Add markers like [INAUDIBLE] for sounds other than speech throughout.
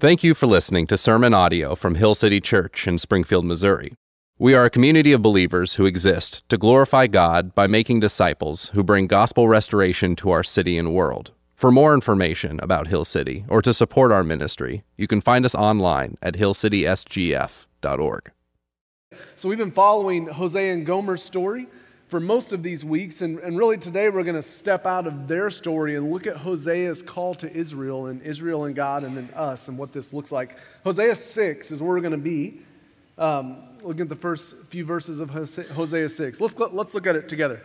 Thank you for listening to sermon audio from Hill City Church in Springfield, Missouri. We are a community of believers who exist to glorify God by making disciples who bring gospel restoration to our city and world. For more information about Hill City or to support our ministry, you can find us online at hillcitysgf.org. So, we've been following Hosea and Gomer's story for most of these weeks, and, and really today we're going to step out of their story and look at Hosea's call to Israel and Israel and God and then us and what this looks like. Hosea 6 is where we're going to be. Um, looking at the first few verses of Hosea 6. Let's, let's look at it together.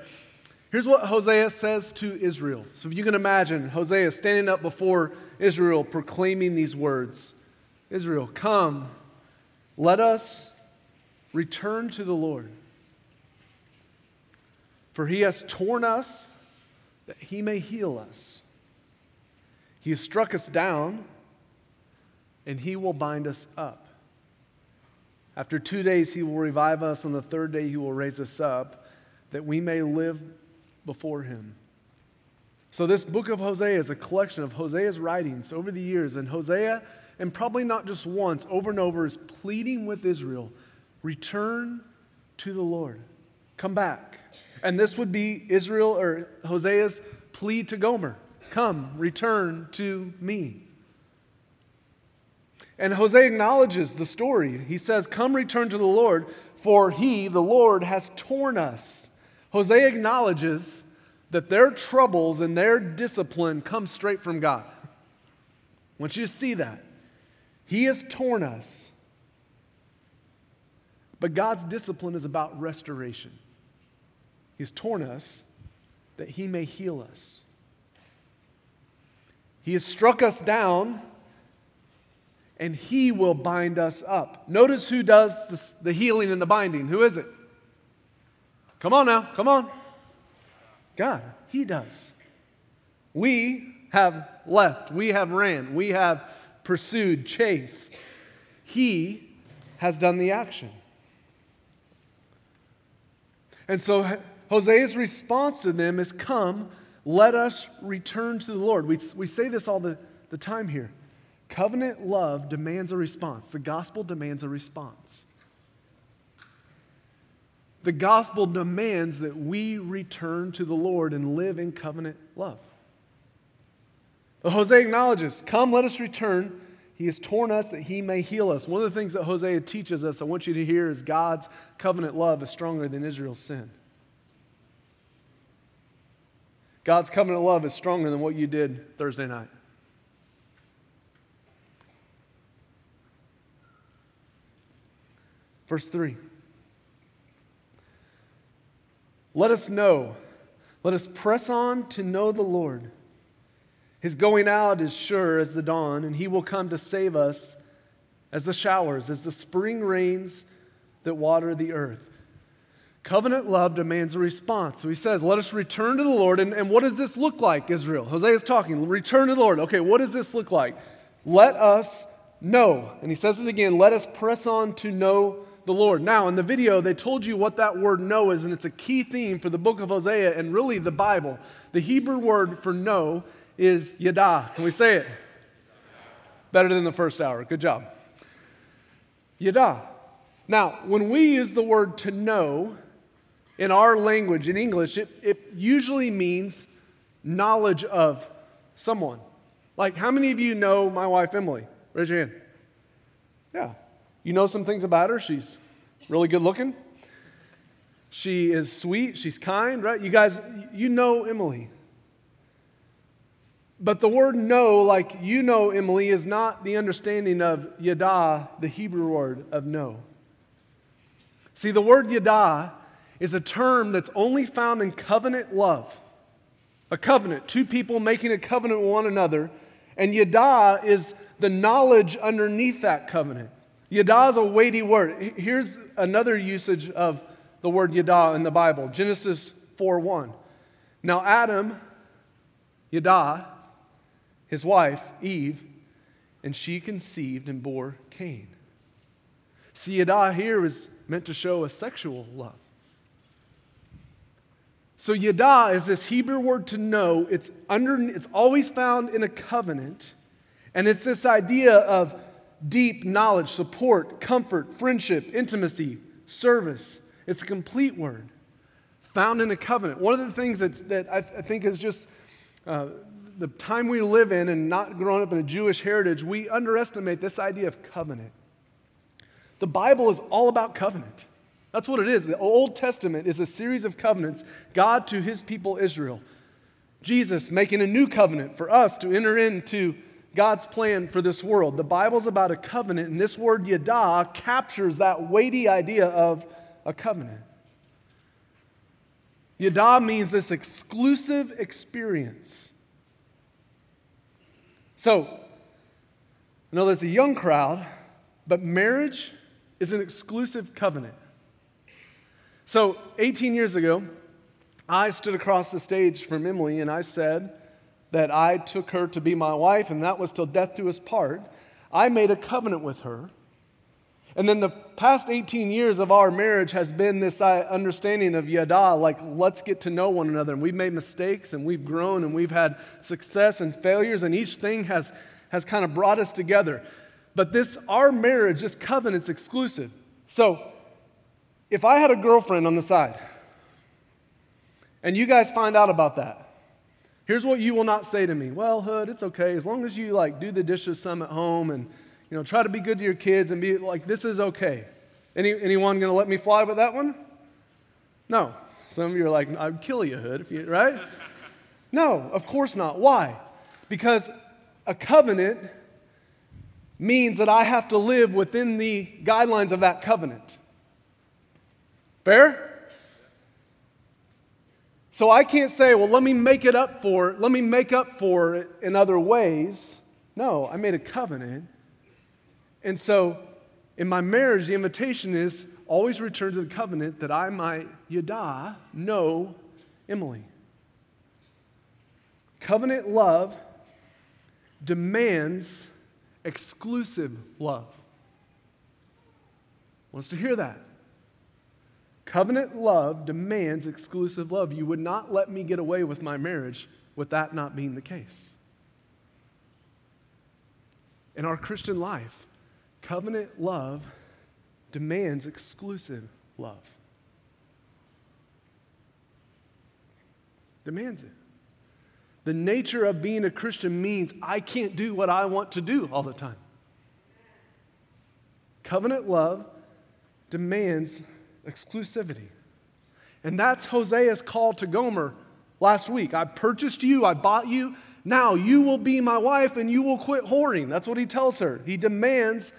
Here's what Hosea says to Israel. So, if you can imagine Hosea standing up before Israel proclaiming these words Israel, come, let us return to the Lord. For he has torn us that he may heal us. He has struck us down and he will bind us up. After two days, he will revive us. On the third day, he will raise us up that we may live before him. So, this book of Hosea is a collection of Hosea's writings over the years. And Hosea, and probably not just once, over and over, is pleading with Israel return to the Lord, come back. And this would be Israel or Hosea's plea to Gomer Come, return to me. And Hosea acknowledges the story. He says, Come, return to the Lord, for he, the Lord, has torn us. Hosea acknowledges that their troubles and their discipline come straight from God. I want you to see that. He has torn us. But God's discipline is about restoration. He's torn us that he may heal us. He has struck us down and he will bind us up. Notice who does the, the healing and the binding. Who is it? Come on now, come on. God, he does. We have left, we have ran, we have pursued, chased. He has done the action. And so Hosea's response to them is, Come, let us return to the Lord. We, we say this all the, the time here. Covenant love demands a response, the gospel demands a response. The gospel demands that we return to the Lord and live in covenant love. But Hosea acknowledges, Come, let us return. He has torn us that he may heal us. One of the things that Hosea teaches us, I want you to hear, is God's covenant love is stronger than Israel's sin. God's covenant love is stronger than what you did Thursday night. Verse 3. Let us know, let us press on to know the Lord. His going out is sure as the dawn, and he will come to save us as the showers, as the spring rains that water the earth. Covenant love demands a response. So he says, Let us return to the Lord. And, and what does this look like, Israel? Hosea is talking, return to the Lord. Okay, what does this look like? Let us know. And he says it again, let us press on to know the Lord. Now, in the video, they told you what that word know is, and it's a key theme for the book of Hosea and really the Bible. The Hebrew word for know is yada. Can we say it? Better than the first hour. Good job. Yada. Now, when we use the word to know, in our language, in English, it, it usually means knowledge of someone. Like, how many of you know my wife, Emily? Raise your hand. Yeah. You know some things about her. She's really good looking. She is sweet. She's kind, right? You guys, you know Emily. But the word know, like you know Emily, is not the understanding of yada, the Hebrew word of know. See, the word yada is a term that's only found in covenant love. A covenant, two people making a covenant with one another. And yada is the knowledge underneath that covenant. Yada is a weighty word. Here's another usage of the word yada in the Bible Genesis 4 1. Now, Adam, yada, his wife, Eve, and she conceived and bore Cain. See, yada here is meant to show a sexual love. So yada is this Hebrew word to know. It's under it's always found in a covenant. And it's this idea of deep knowledge, support, comfort, friendship, intimacy, service. It's a complete word found in a covenant. One of the things that's, that I, th- I think is just uh, the time we live in and not growing up in a Jewish heritage, we underestimate this idea of covenant. The Bible is all about covenant. That's what it is. The Old Testament is a series of covenants, God to his people Israel. Jesus making a new covenant for us to enter into God's plan for this world. The Bible's about a covenant, and this word yada captures that weighty idea of a covenant. Yada means this exclusive experience. So, I know there's a young crowd, but marriage is an exclusive covenant. So, 18 years ago, I stood across the stage from Emily and I said that I took her to be my wife, and that was till death do us part. I made a covenant with her and then the past 18 years of our marriage has been this uh, understanding of yada, like let's get to know one another. And we've made mistakes and we've grown and we've had success and failures, and each thing has, has kind of brought us together. But this, our marriage, this covenant's exclusive. So if I had a girlfriend on the side, and you guys find out about that, here's what you will not say to me. Well, Hood, it's okay. As long as you like do the dishes some at home and you know, try to be good to your kids and be like, this is okay. Any, anyone to let me fly with that one? No. Some of you are like, I'd kill you, Hood, if you, right? no, of course not. Why? Because a covenant means that I have to live within the guidelines of that covenant. Fair? So I can't say, well, let me make it up for it, let me make up for it in other ways. No, I made a covenant and so, in my marriage, the invitation is always return to the covenant that I might, yada, know Emily. Covenant love demands exclusive love. Wants to hear that. Covenant love demands exclusive love. You would not let me get away with my marriage with that not being the case. In our Christian life, Covenant love demands exclusive love. Demands it. The nature of being a Christian means I can't do what I want to do all the time. Covenant love demands exclusivity. And that's Hosea's call to Gomer last week. I purchased you, I bought you. Now you will be my wife and you will quit whoring. That's what he tells her. He demands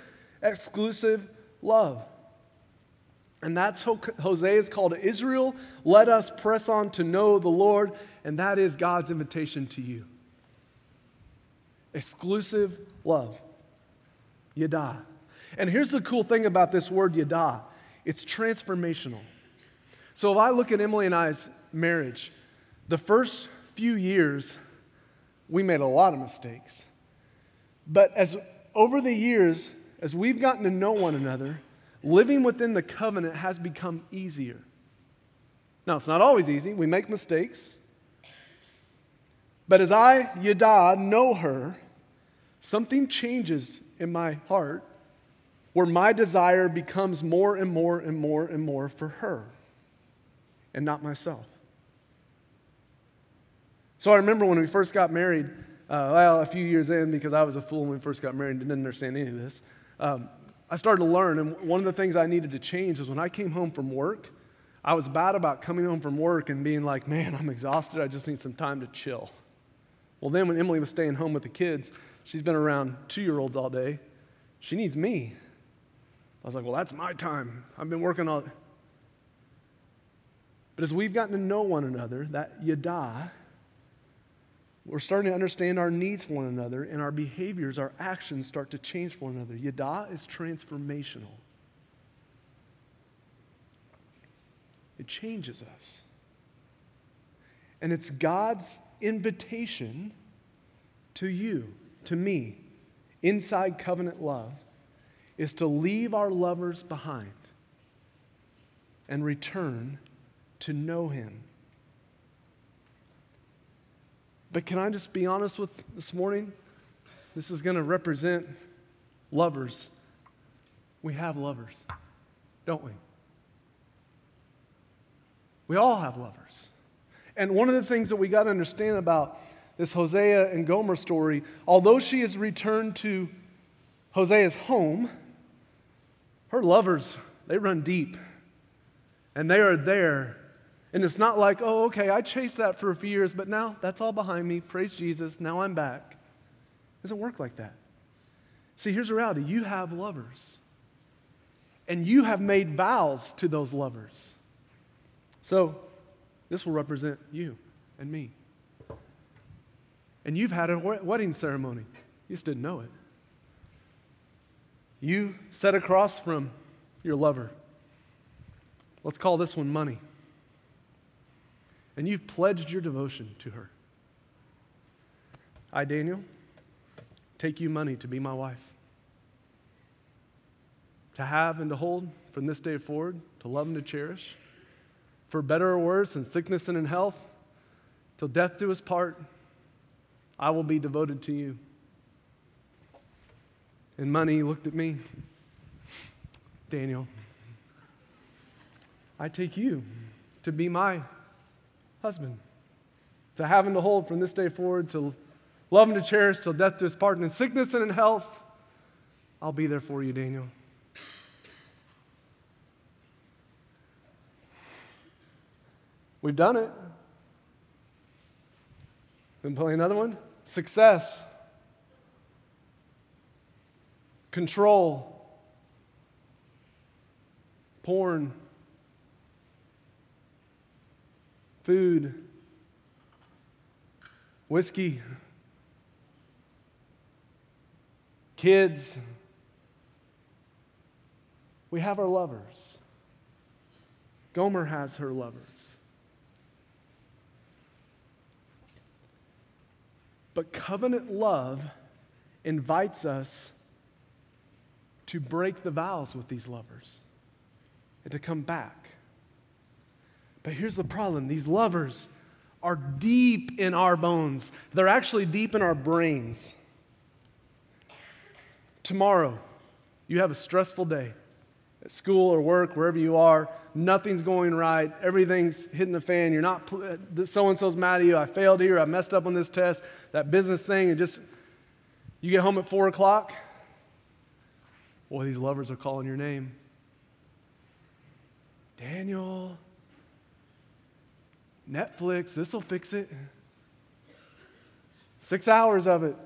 exclusive love. And that's Hosea is called to Israel. Let us press on to know the Lord, and that is God's invitation to you. Exclusive love. Yada. And here's the cool thing about this word yada it's transformational. So if I look at Emily and I's marriage, the first few years, we made a lot of mistakes. But as over the years, as we've gotten to know one another, living within the covenant has become easier. Now, it's not always easy. We make mistakes. But as I, Yada, know her, something changes in my heart where my desire becomes more and more and more and more for her and not myself. So I remember when we first got married, uh, well, a few years in, because I was a fool when we first got married and didn't understand any of this um, I started to learn, and one of the things I needed to change was when I came home from work, I was bad about coming home from work and being like, man, I'm exhausted. I just need some time to chill. Well, then when Emily was staying home with the kids, she's been around two year olds all day. She needs me. I was like, well, that's my time. I've been working on. But as we've gotten to know one another, that yada we're starting to understand our needs for one another, and our behaviors, our actions start to change for one another. Yada is transformational, it changes us. And it's God's invitation to you, to me, inside covenant love, is to leave our lovers behind and return to know Him but can I just be honest with this morning? this is going to represent lovers. We have lovers, don't we? We all have lovers. And one of the things that we got to understand about this Hosea and Gomer story, although she has returned to Hosea's home, her lovers, they run deep. And they are there. And it's not like, oh, okay, I chased that for a few years, but now that's all behind me. Praise Jesus. Now I'm back. It doesn't work like that. See, here's the reality you have lovers, and you have made vows to those lovers. So, this will represent you and me. And you've had a wedding ceremony, you just didn't know it. You sat across from your lover. Let's call this one money. And you've pledged your devotion to her. I, Daniel, take you money to be my wife. To have and to hold from this day forward, to love and to cherish. For better or worse, in sickness and in health, till death do us part, I will be devoted to you. And money looked at me. Daniel, I take you to be my husband, to have and to hold from this day forward, to love and to cherish till death do us part. And in sickness and in health, I'll be there for you, Daniel. We've done it. Then play another one. Success. Control. Porn. Food. Whiskey. Kids. We have our lovers. Gomer has her lovers. But covenant love invites us to break the vows with these lovers and to come back. But here's the problem. These lovers are deep in our bones, they're actually deep in our brains. Tomorrow, you have a stressful day at school or work, wherever you are, nothing's going right, everything's hitting the fan, you're not, uh, so and so's mad at you, I failed here, I messed up on this test, that business thing, and just, you get home at four o'clock, boy, these lovers are calling your name. Daniel, Netflix, this will fix it. Six hours of it.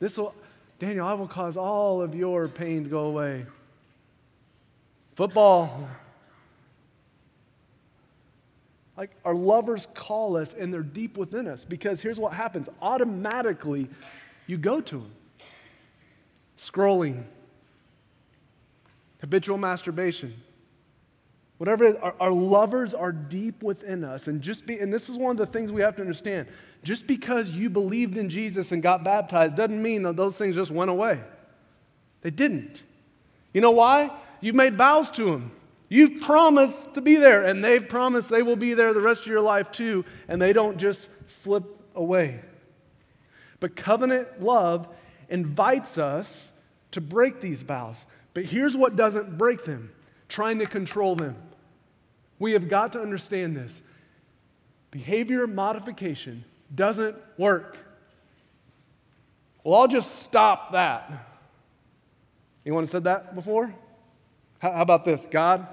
This will, Daniel, I will cause all of your pain to go away. Football. Like our lovers call us and they're deep within us because here's what happens automatically you go to them. Scrolling, habitual masturbation, whatever our, our, lovers are deep within us and just be and this is one of the things we have to understand just because you believed in jesus and got baptized doesn't mean that those things just went away they didn't you know why You've made vows to them. You've promised to be there, and they've promised they will be there the rest of your life too, and they don't just slip away. But covenant love invites us to break these vows. But here's what doesn't break them trying to control them. We have got to understand this behavior modification doesn't work. Well, I'll just stop that. Anyone said that before? How about this? God,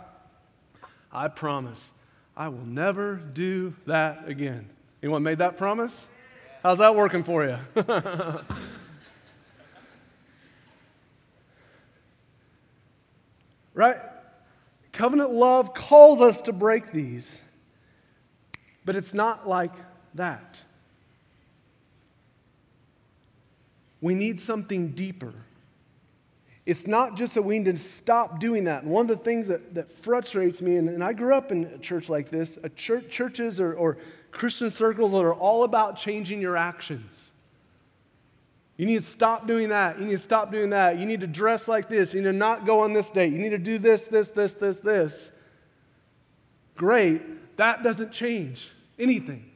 I promise I will never do that again. Anyone made that promise? How's that working for you? [LAUGHS] right? Covenant love calls us to break these, but it's not like that. We need something deeper. It's not just that we need to stop doing that. And one of the things that, that frustrates me, and, and I grew up in a church like this, a church, churches or, or Christian circles that are all about changing your actions. You need to stop doing that. You need to stop doing that. You need to dress like this. You need to not go on this date. You need to do this, this, this, this, this. Great. That doesn't change anything.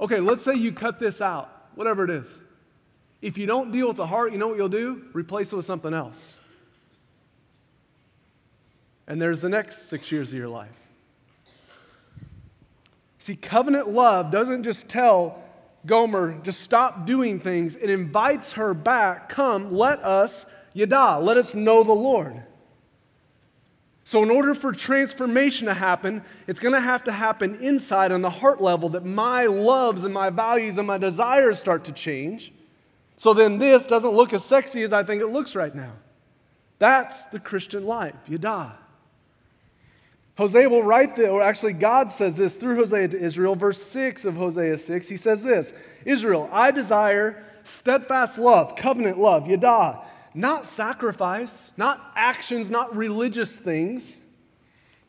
Okay, let's say you cut this out, whatever it is. If you don't deal with the heart, you know what you'll do? Replace it with something else. And there's the next six years of your life. See, covenant love doesn't just tell Gomer, just stop doing things. It invites her back, come, let us, yada, let us know the Lord. So, in order for transformation to happen, it's going to have to happen inside on the heart level that my loves and my values and my desires start to change. So then this doesn't look as sexy as I think it looks right now. That's the Christian life. Yada. Hosea will write this, or actually, God says this through Hosea to Israel, verse 6 of Hosea 6. He says this Israel, I desire steadfast love, covenant love, yada, not sacrifice, not actions, not religious things,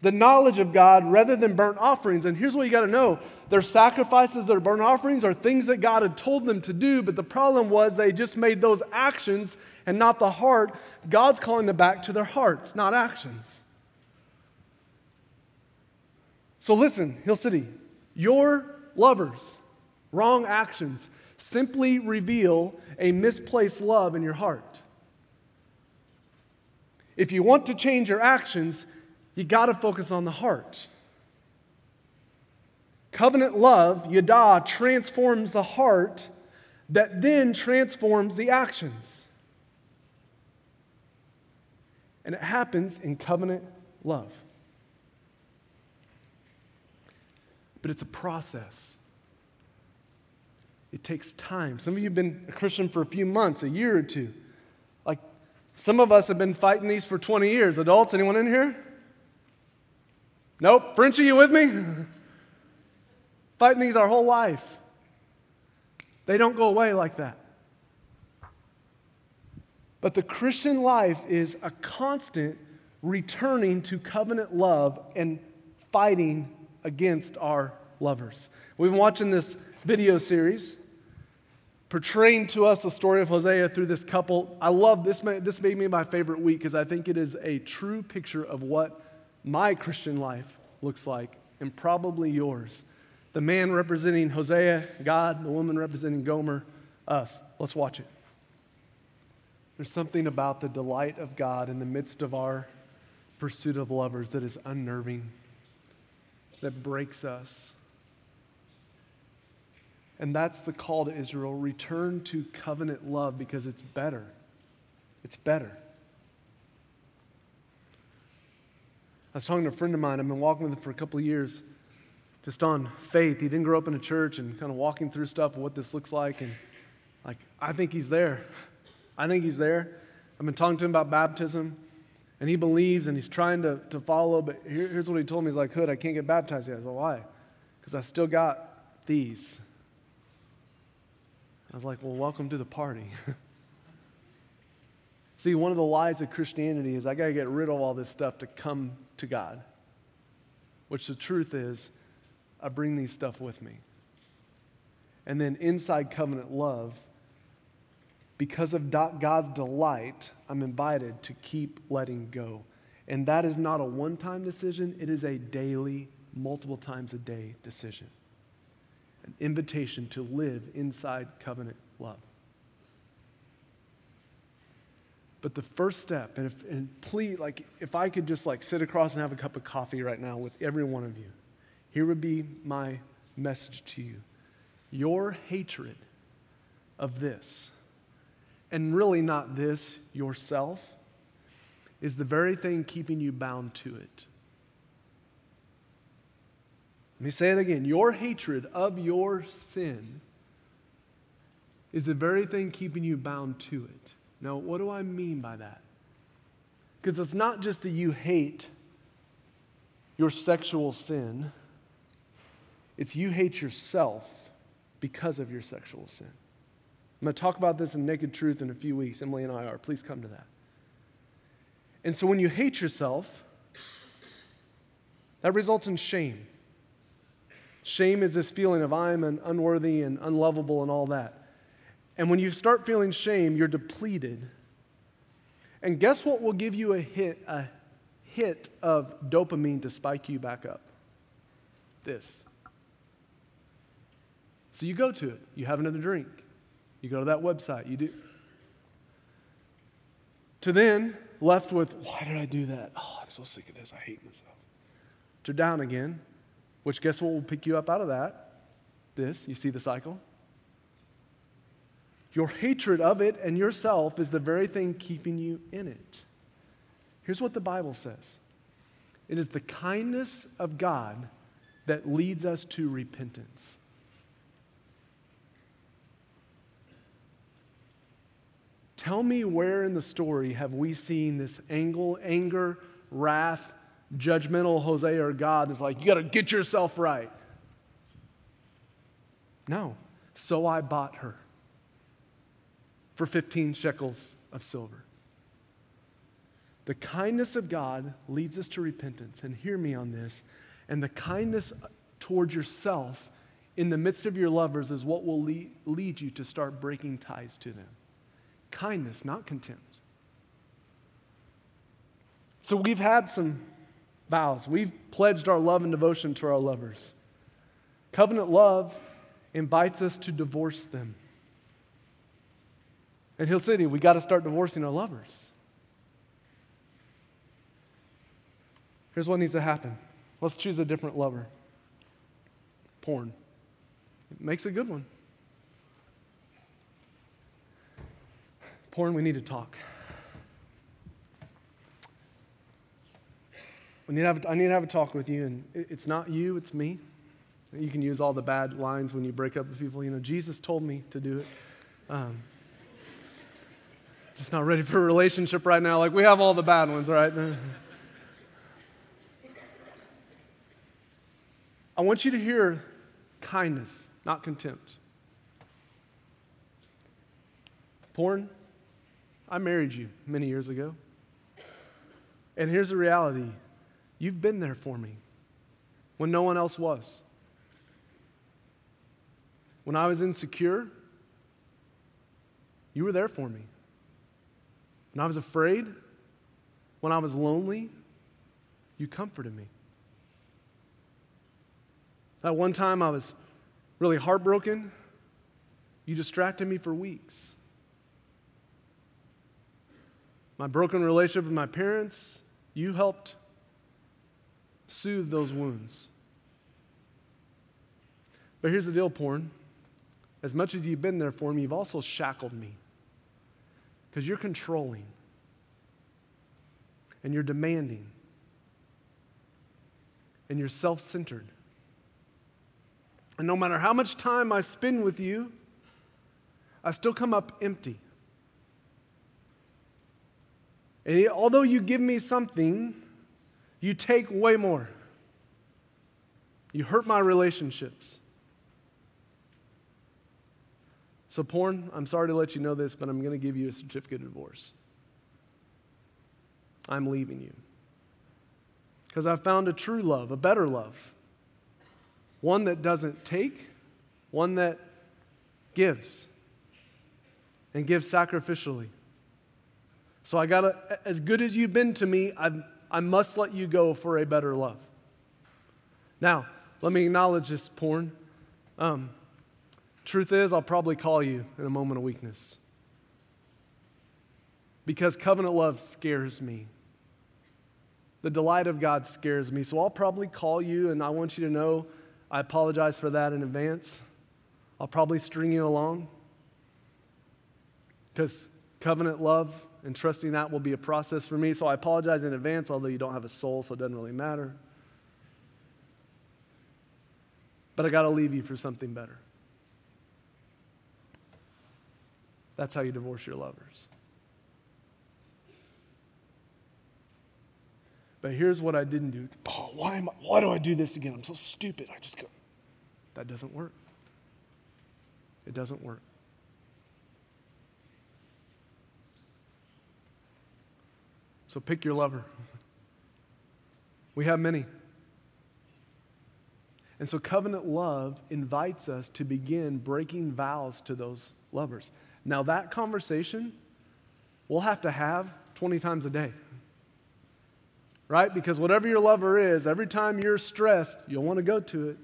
the knowledge of God rather than burnt offerings. And here's what you got to know their sacrifices, their burnt offerings are things that God had told them to do, but the problem was they just made those actions and not the heart. God's calling them back to their hearts, not actions. So listen, Hill City, your lovers, wrong actions simply reveal a misplaced love in your heart. If you want to change your actions, you got to focus on the heart. Covenant love, yada, transforms the heart that then transforms the actions. And it happens in covenant love. But it's a process. It takes time. Some of you have been a Christian for a few months, a year or two. Like some of us have been fighting these for 20 years. Adults, anyone in here? Nope. Frenchie, you with me? fighting these our whole life. They don't go away like that. But the Christian life is a constant returning to covenant love and fighting against our lovers. We've been watching this video series portraying to us the story of Hosea through this couple. I love this. This made me my favorite week because I think it is a true picture of what my Christian life looks like and probably yours. The man representing Hosea, God, the woman representing Gomer, us. Let's watch it. There's something about the delight of God in the midst of our pursuit of lovers that is unnerving that breaks us. And that's the call to Israel return to covenant love because it's better. It's better. I was talking to a friend of mine, I've been walking with him for a couple of years, just on faith. He didn't grow up in a church and kind of walking through stuff of what this looks like. And like, I think he's there. I think he's there. I've been talking to him about baptism. And he believes and he's trying to, to follow, but here, here's what he told me. He's like, Hood, I can't get baptized yet. I said, why? Because I still got these. I was like, well, welcome to the party. [LAUGHS] See, one of the lies of Christianity is I got to get rid of all this stuff to come to God. Which the truth is, I bring these stuff with me. And then inside covenant love, because of God's delight, I'm invited to keep letting go. And that is not a one time decision, it is a daily, multiple times a day decision. An invitation to live inside covenant love. But the first step, and, if, and please, like, if I could just like sit across and have a cup of coffee right now with every one of you, here would be my message to you. Your hatred of this and really not this yourself, is the very thing keeping you bound to it. Let me say it again. Your hatred of your sin is the very thing keeping you bound to it. Now, what do I mean by that? Because it's not just that you hate your sexual sin, it's you hate yourself because of your sexual sin. I'm going to talk about this in Naked Truth in a few weeks. Emily and I are. Please come to that. And so when you hate yourself, that results in shame. Shame is this feeling of I'm an unworthy and unlovable and all that. And when you start feeling shame, you're depleted. And guess what will give you a hit, a hit of dopamine to spike you back up? This. So you go to it, you have another drink. You go to that website, you do. To then, left with, why did I do that? Oh, I'm so sick of this. I hate myself. To down again, which guess what will pick you up out of that? This. You see the cycle? Your hatred of it and yourself is the very thing keeping you in it. Here's what the Bible says it is the kindness of God that leads us to repentance. Tell me where in the story have we seen this angle, anger, wrath, judgmental Hosea or God is like, you got to get yourself right. No. So I bought her for 15 shekels of silver. The kindness of God leads us to repentance. And hear me on this. And the kindness towards yourself in the midst of your lovers is what will lead you to start breaking ties to them. Kindness, not contempt. So we've had some vows. We've pledged our love and devotion to our lovers. Covenant love invites us to divorce them. In Hill City, we got to start divorcing our lovers. Here's what needs to happen let's choose a different lover porn. It makes a good one. Porn, we need to talk. We need to have, I need to have a talk with you, and it's not you, it's me. You can use all the bad lines when you break up with people. You know, Jesus told me to do it. Um, just not ready for a relationship right now. Like, we have all the bad ones, right? I want you to hear kindness, not contempt. Porn, I married you many years ago. And here's the reality you've been there for me when no one else was. When I was insecure, you were there for me. When I was afraid, when I was lonely, you comforted me. That one time I was really heartbroken, you distracted me for weeks. My broken relationship with my parents, you helped soothe those wounds. But here's the deal, porn. As much as you've been there for me, you've also shackled me because you're controlling and you're demanding and you're self centered. And no matter how much time I spend with you, I still come up empty. And although you give me something, you take way more. You hurt my relationships. So, porn, I'm sorry to let you know this, but I'm going to give you a certificate of divorce. I'm leaving you. Because I found a true love, a better love. One that doesn't take, one that gives and gives sacrificially. So I got to, as good as you've been to me, I, I must let you go for a better love. Now, let me acknowledge this porn. Um, Truth is, I'll probably call you in a moment of weakness. Because covenant love scares me. The delight of God scares me. So I'll probably call you, and I want you to know I apologize for that in advance. I'll probably string you along. Because covenant love and trusting that will be a process for me. So I apologize in advance, although you don't have a soul, so it doesn't really matter. But I got to leave you for something better. That's how you divorce your lovers. But here's what I didn't do. Oh, why, am I, why do I do this again? I'm so stupid. I just go. That doesn't work. It doesn't work. So pick your lover. We have many. And so covenant love invites us to begin breaking vows to those lovers. Now, that conversation we'll have to have 20 times a day. Right? Because whatever your lover is, every time you're stressed, you'll want to go to it.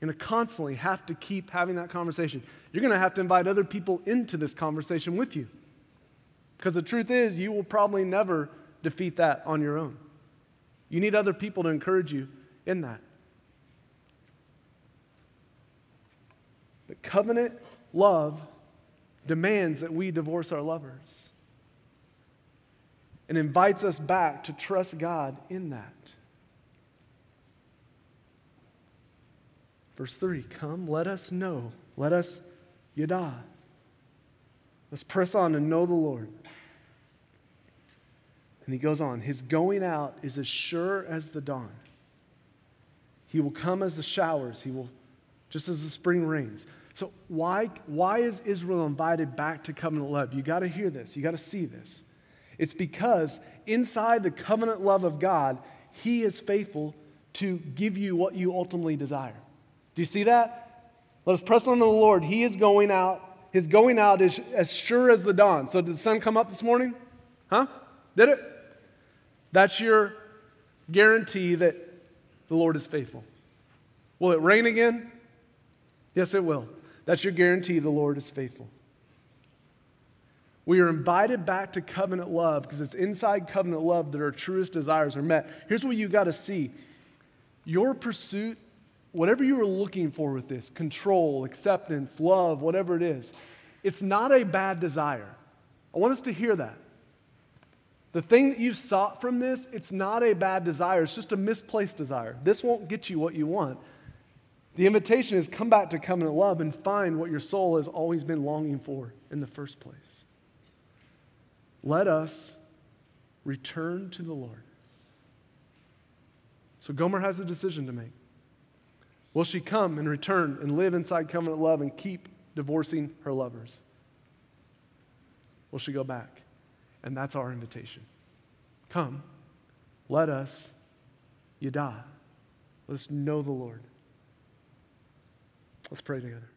You're going to constantly have to keep having that conversation. You're going to have to invite other people into this conversation with you. Because the truth is, you will probably never defeat that on your own. You need other people to encourage you in that. But covenant love demands that we divorce our lovers and invites us back to trust God in that. Verse 3 Come, let us know. Let us yada. Let's press on and know the Lord. And he goes on His going out is as sure as the dawn. He will come as the showers. He will, just as the spring rains. So, why, why is Israel invited back to covenant love? You got to hear this. You got to see this. It's because inside the covenant love of God, He is faithful to give you what you ultimately desire. Do you see that? Let us press on to the Lord. He is going out. His going out is as sure as the dawn. So, did the sun come up this morning? Huh? Did it? That's your guarantee that the Lord is faithful. Will it rain again? Yes, it will. That's your guarantee the Lord is faithful. We are invited back to covenant love because it's inside covenant love that our truest desires are met. Here's what you got to see your pursuit, whatever you are looking for with this control, acceptance, love, whatever it is it's not a bad desire. I want us to hear that. The thing that you sought from this, it's not a bad desire, it's just a misplaced desire. This won't get you what you want. The invitation is come back to covenant love and find what your soul has always been longing for in the first place. Let us return to the Lord. So Gomer has a decision to make. Will she come and return and live inside covenant love and keep divorcing her lovers? Will she go back? And that's our invitation. Come, let us yada. Let us know the Lord. Let's pray together.